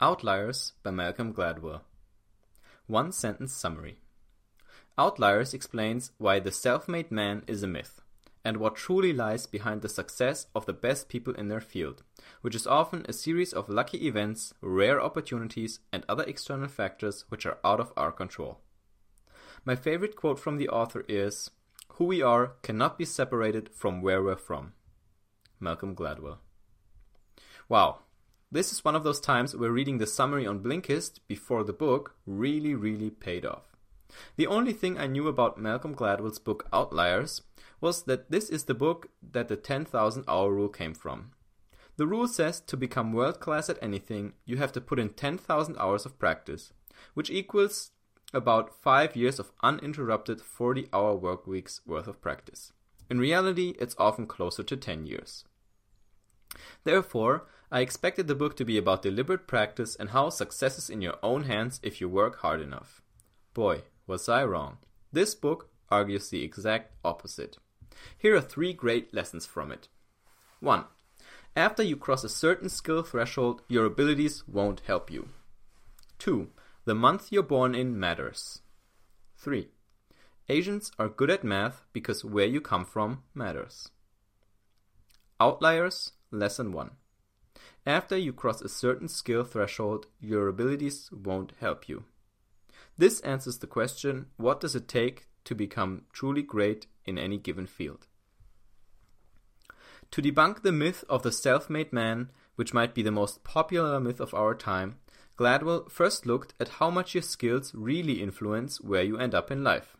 Outliers by Malcolm Gladwell. One sentence summary. Outliers explains why the self made man is a myth and what truly lies behind the success of the best people in their field, which is often a series of lucky events, rare opportunities, and other external factors which are out of our control. My favorite quote from the author is Who we are cannot be separated from where we're from. Malcolm Gladwell. Wow, this is one of those times where reading the summary on Blinkist before the book really, really paid off. The only thing I knew about Malcolm Gladwell's book Outliers was that this is the book that the 10,000 hour rule came from. The rule says to become world class at anything, you have to put in 10,000 hours of practice, which equals about 5 years of uninterrupted 40 hour work weeks worth of practice. In reality, it's often closer to 10 years. Therefore, I expected the book to be about deliberate practice and how success is in your own hands if you work hard enough. Boy, was I wrong. This book argues the exact opposite. Here are three great lessons from it. 1. After you cross a certain skill threshold, your abilities won't help you. 2. The month you're born in matters. 3. Asians are good at math because where you come from matters. Outliers, Lesson 1. After you cross a certain skill threshold, your abilities won't help you. This answers the question what does it take to become truly great in any given field? To debunk the myth of the self made man, which might be the most popular myth of our time, Gladwell first looked at how much your skills really influence where you end up in life.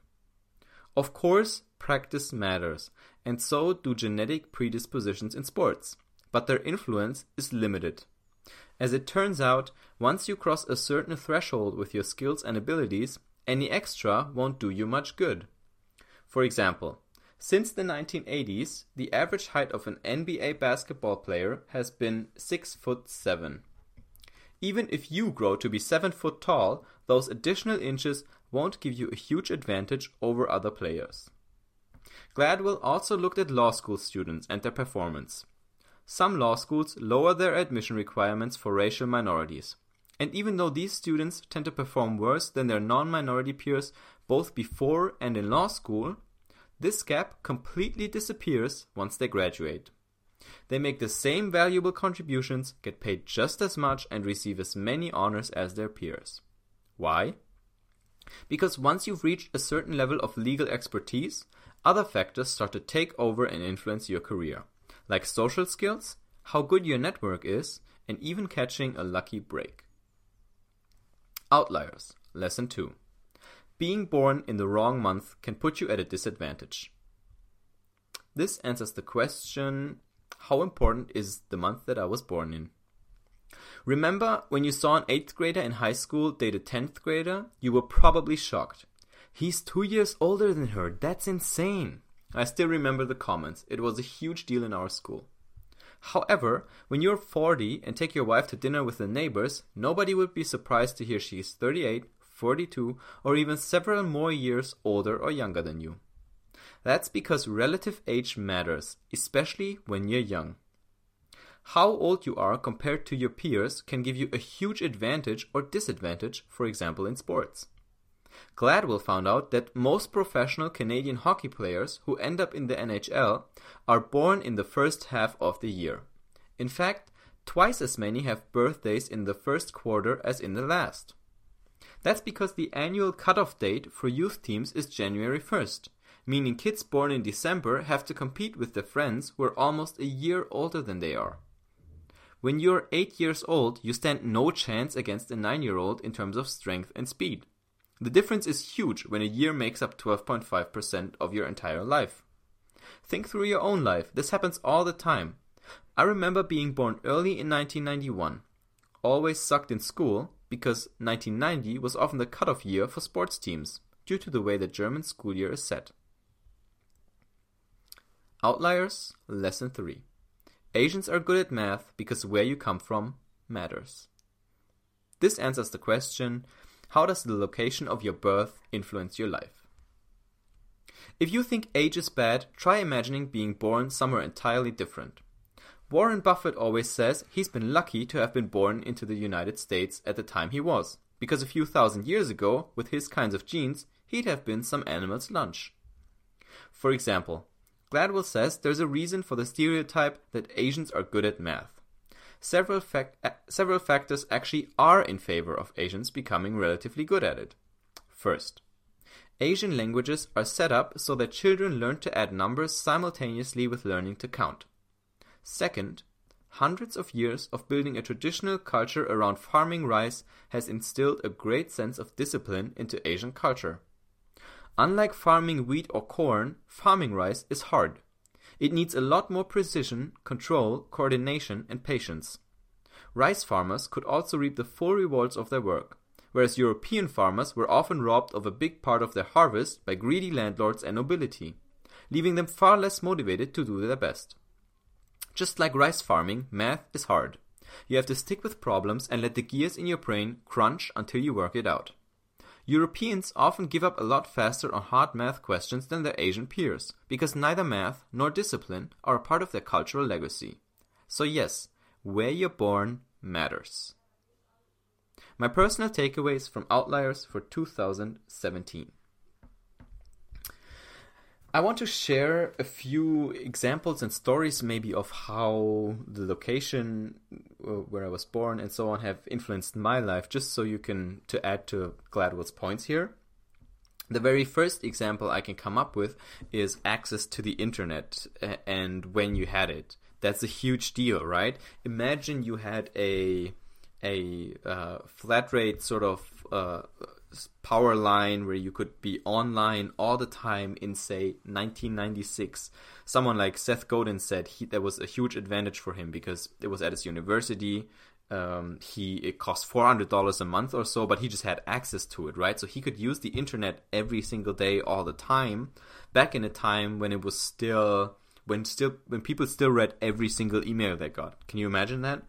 Of course, practice matters, and so do genetic predispositions in sports, but their influence is limited. As it turns out, once you cross a certain threshold with your skills and abilities, any extra won't do you much good. For example, since the 1980s, the average height of an NBA basketball player has been 6 foot 7. Even if you grow to be 7 foot tall, those additional inches won't give you a huge advantage over other players. Gladwell also looked at law school students and their performance. Some law schools lower their admission requirements for racial minorities. And even though these students tend to perform worse than their non minority peers both before and in law school, this gap completely disappears once they graduate. They make the same valuable contributions, get paid just as much, and receive as many honors as their peers. Why? Because once you've reached a certain level of legal expertise, other factors start to take over and influence your career, like social skills, how good your network is, and even catching a lucky break. Outliers, Lesson 2. Being born in the wrong month can put you at a disadvantage. This answers the question how important is the month that I was born in? Remember when you saw an 8th grader in high school date a 10th grader? You were probably shocked. He's two years older than her. That's insane. I still remember the comments. It was a huge deal in our school. However, when you're 40 and take your wife to dinner with the neighbors, nobody would be surprised to hear she's 38, 42, or even several more years older or younger than you. That's because relative age matters, especially when you're young. How old you are compared to your peers can give you a huge advantage or disadvantage, for example, in sports. Gladwell found out that most professional Canadian hockey players who end up in the NHL are born in the first half of the year. In fact, twice as many have birthdays in the first quarter as in the last. That's because the annual cutoff date for youth teams is January 1st, meaning kids born in December have to compete with their friends who are almost a year older than they are. When you're 8 years old, you stand no chance against a 9 year old in terms of strength and speed. The difference is huge when a year makes up 12.5% of your entire life. Think through your own life. This happens all the time. I remember being born early in 1991. Always sucked in school because 1990 was often the cutoff year for sports teams due to the way the German school year is set. Outliers, Lesson 3. Asians are good at math because where you come from matters. This answers the question how does the location of your birth influence your life? If you think age is bad, try imagining being born somewhere entirely different. Warren Buffett always says he's been lucky to have been born into the United States at the time he was, because a few thousand years ago, with his kinds of genes, he'd have been some animal's lunch. For example, Gladwell says there's a reason for the stereotype that Asians are good at math. Several, fac- uh, several factors actually are in favor of Asians becoming relatively good at it. First, Asian languages are set up so that children learn to add numbers simultaneously with learning to count. Second, hundreds of years of building a traditional culture around farming rice has instilled a great sense of discipline into Asian culture. Unlike farming wheat or corn, farming rice is hard. It needs a lot more precision, control, coordination, and patience. Rice farmers could also reap the full rewards of their work, whereas European farmers were often robbed of a big part of their harvest by greedy landlords and nobility, leaving them far less motivated to do their best. Just like rice farming, math is hard. You have to stick with problems and let the gears in your brain crunch until you work it out. Europeans often give up a lot faster on hard math questions than their Asian peers, because neither math nor discipline are a part of their cultural legacy. So, yes, where you're born matters. My personal takeaways from Outliers for 2017. I want to share a few examples and stories, maybe, of how the location uh, where I was born and so on have influenced my life, just so you can to add to Gladwell's points here. The very first example I can come up with is access to the internet and when you had it. That's a huge deal, right? Imagine you had a a uh, flat rate sort of uh, power line where you could be online all the time in say 1996 someone like seth godin said he, that was a huge advantage for him because it was at his university. Um, he it cost $400 a month or so but he just had access to it right? So he could use the internet every single day all the time. Back in a time when it was still when still when people still read every single email they got. Can you imagine that?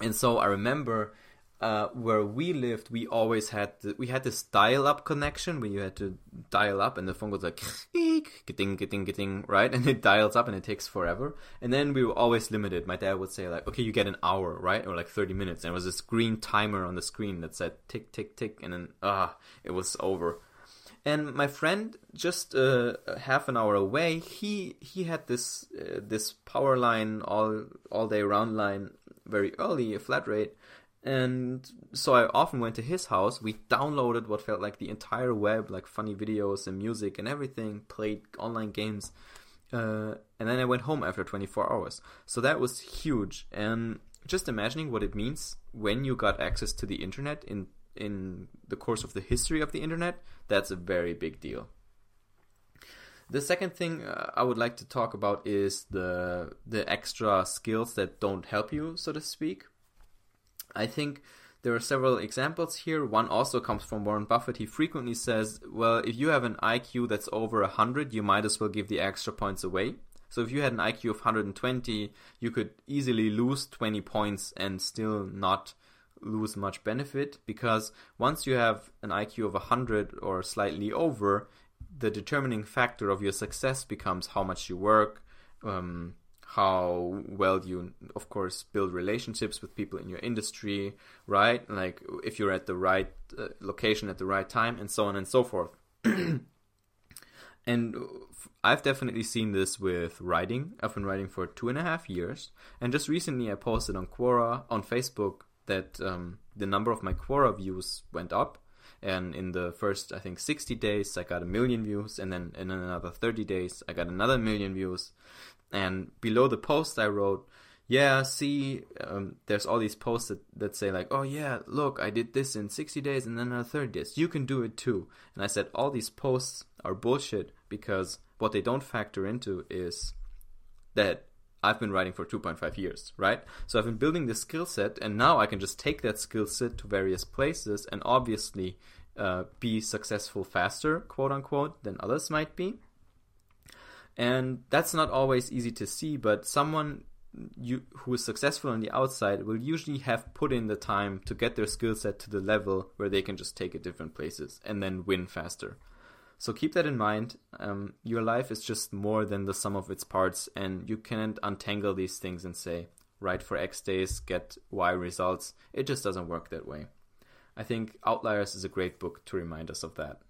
And so i remember uh, where we lived, we always had the, we had this dial-up connection where you had to dial up, and the phone goes like getting, getting, getting, right, and it dials up, and it takes forever. And then we were always limited. My dad would say like, okay, you get an hour, right, or like thirty minutes, and there was this green timer on the screen that said tick, tick, tick, and then ah, it was over. And my friend, just uh, half an hour away, he he had this uh, this power line all all day round line very early, a flat rate and so I often went to his house. We downloaded what felt like the entire web, like funny videos and music and everything, played online games. Uh, and then I went home after 24 hours. So that was huge. And just imagining what it means when you got access to the internet in in the course of the history of the internet, that's a very big deal. The second thing uh, I would like to talk about is the the extra skills that don't help you, so to speak. I think there are several examples here. One also comes from Warren Buffett. He frequently says, well, if you have an IQ that's over 100, you might as well give the extra points away. So if you had an IQ of 120, you could easily lose 20 points and still not lose much benefit because once you have an IQ of 100 or slightly over, the determining factor of your success becomes how much you work, um, how well you of course build relationships with people in your industry right? Like if you're at the right uh, location at the right time and so on and so forth. And i've definitely seen this with writing i've been writing for two and a half years. And just recently i posted on quora on facebook that um, the number of my quora views went up. And in the first i think 60 days i got a million views. And then in another 30 days i got another million views and below the post, I wrote, yeah, see, um, there's all these posts that, that say, like, oh, yeah, look, I did this in 60 days and then another 30 days. You can do it too. And I said, all these posts are bullshit because what they don't factor into is that I've been writing for 2.5 years, right? So I've been building this skill set, and now I can just take that skill set to various places and obviously uh, be successful faster, quote unquote, than others might be. And that's not always easy to see, but someone you, who is successful on the outside will usually have put in the time to get their skill set to the level where they can just take it different places and then win faster. So keep that in mind. Um, your life is just more than the sum of its parts, and you can't untangle these things and say, write for X days, get Y results. It just doesn't work that way. I think Outliers is a great book to remind us of that.